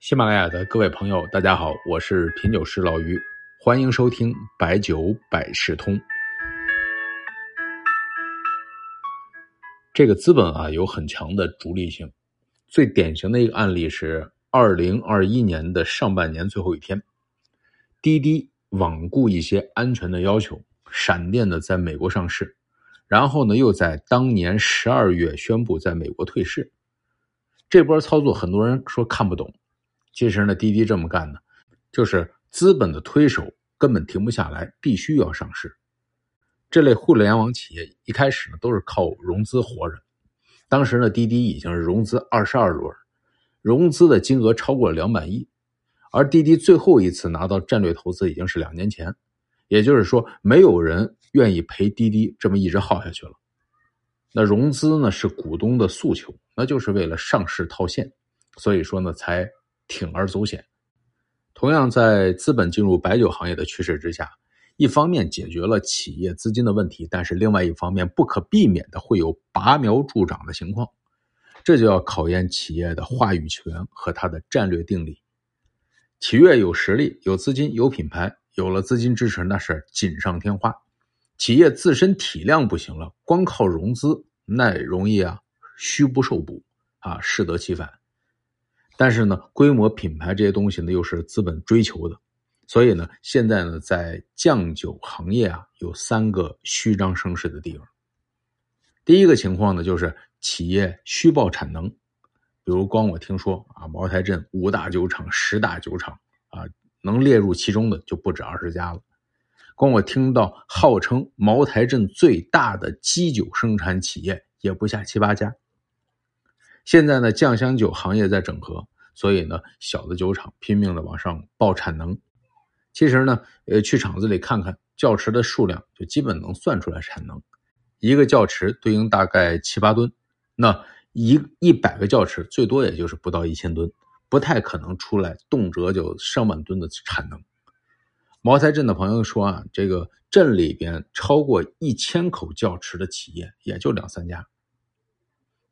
喜马拉雅的各位朋友，大家好，我是品酒师老于，欢迎收听白酒百事通。这个资本啊有很强的逐利性，最典型的一个案例是二零二一年的上半年最后一天，滴滴罔顾一些安全的要求，闪电的在美国上市，然后呢又在当年十二月宣布在美国退市。这波操作很多人说看不懂。其实呢，滴滴这么干呢，就是资本的推手根本停不下来，必须要上市。这类互联网企业一开始呢都是靠融资活着。当时呢，滴滴已经是融资二十二轮，融资的金额超过了两百亿。而滴滴最后一次拿到战略投资已经是两年前，也就是说，没有人愿意陪滴滴这么一直耗下去了。那融资呢是股东的诉求，那就是为了上市套现，所以说呢才。铤而走险，同样在资本进入白酒行业的趋势之下，一方面解决了企业资金的问题，但是另外一方面不可避免的会有拔苗助长的情况，这就要考验企业的话语权和它的战略定力。企业有实力、有资金、有品牌，有了资金支持那是锦上添花。企业自身体量不行了，光靠融资那容易啊虚不受补啊适得其反。但是呢，规模、品牌这些东西呢，又是资本追求的，所以呢，现在呢，在酱酒行业啊，有三个虚张声势的地方。第一个情况呢，就是企业虚报产能，比如光我听说啊，茅台镇五大酒厂、十大酒厂啊，能列入其中的就不止二十家了。光我听到号称茅台镇最大的基酒生产企业，也不下七八家。现在呢，酱香酒行业在整合，所以呢，小的酒厂拼命的往上报产能。其实呢，呃，去厂子里看看窖池的数量，就基本能算出来产能。一个窖池对应大概七八吨，那一一百个窖池最多也就是不到一千吨，不太可能出来动辄就上万吨的产能。茅台镇的朋友说啊，这个镇里边超过一千口窖池的企业也就两三家。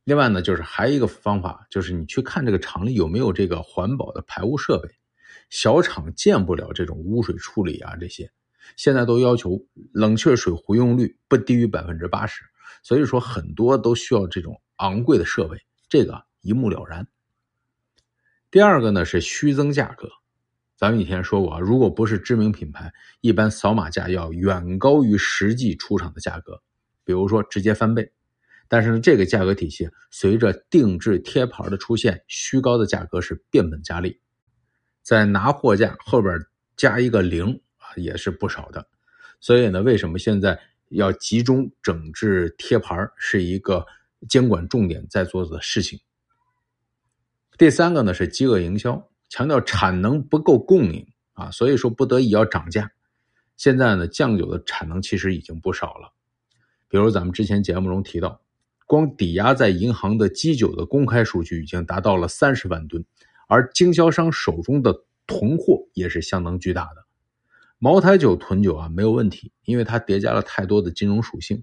另外呢，就是还有一个方法，就是你去看这个厂里有没有这个环保的排污设备。小厂建不了这种污水处理啊，这些现在都要求冷却水回用率不低于百分之八十，所以说很多都需要这种昂贵的设备，这个一目了然。第二个呢是虚增价格，咱们以前说过啊，如果不是知名品牌，一般扫码价要远高于实际出厂的价格，比如说直接翻倍。但是呢，这个价格体系随着定制贴牌的出现，虚高的价格是变本加厉，在拿货价后边加一个零啊，也是不少的。所以呢，为什么现在要集中整治贴牌，是一个监管重点在做的事情。第三个呢是饥饿营销，强调产能不够供应啊，所以说不得已要涨价。现在呢，酱酒的产能其实已经不少了，比如咱们之前节目中提到。光抵押在银行的基酒的公开数据已经达到了三十万吨，而经销商手中的囤货也是相当巨大的。茅台酒囤酒啊没有问题，因为它叠加了太多的金融属性，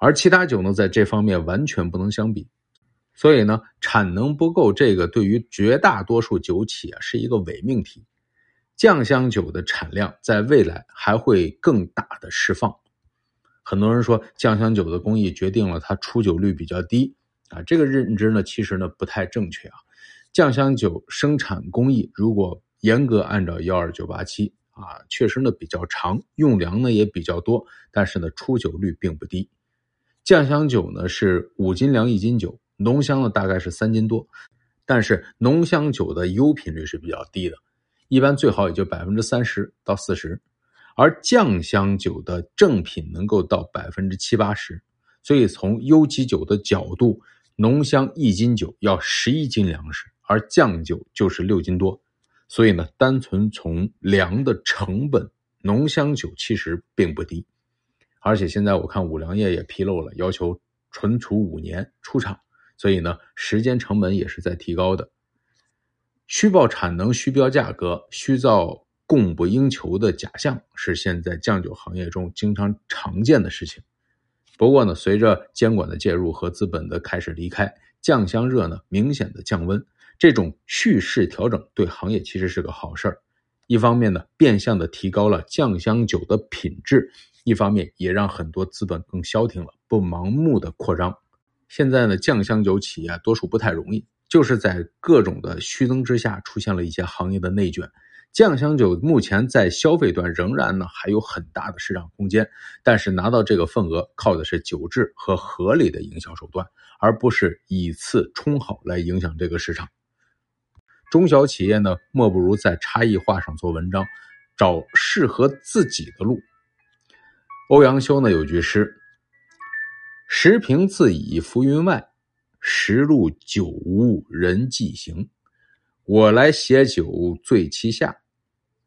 而其他酒呢在这方面完全不能相比，所以呢产能不够，这个对于绝大多数酒企啊是一个伪命题。酱香酒的产量在未来还会更大的释放。很多人说酱香酒的工艺决定了它出酒率比较低啊，这个认知呢其实呢不太正确啊。酱香酒生产工艺如果严格按照幺二九八七啊，确实呢比较长，用粮呢也比较多，但是呢出酒率并不低。酱香酒呢是五斤粮一斤酒，浓香呢大概是三斤多，但是浓香酒的优品率是比较低的，一般最好也就百分之三十到四十。而酱香酒的正品能够到百分之七八十，所以从优级酒的角度，浓香一斤酒要十一斤粮食，而酱酒就是六斤多，所以呢，单纯从粮的成本，浓香酒其实并不低。而且现在我看五粮液也披露了，要求存储五年出厂，所以呢，时间成本也是在提高的。虚报产能、虚标价格、虚造。供不应求的假象是现在酱酒行业中经常常见的事情。不过呢，随着监管的介入和资本的开始离开，酱香热呢明显的降温，这种蓄势调整对行业其实是个好事儿。一方面呢，变相的提高了酱香酒的品质；一方面也让很多资本更消停了，不盲目的扩张。现在呢，酱香酒企业多数不太容易，就是在各种的虚增之下，出现了一些行业的内卷。酱香酒目前在消费端仍然呢还有很大的市场空间，但是拿到这个份额靠的是酒质和合理的营销手段，而不是以次充好来影响这个市场。中小企业呢，莫不如在差异化上做文章，找适合自己的路。欧阳修呢有句诗：“时平自倚浮云外，时路久无人迹行。我来携酒醉其下，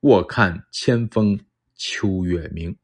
卧看千峰秋月明。”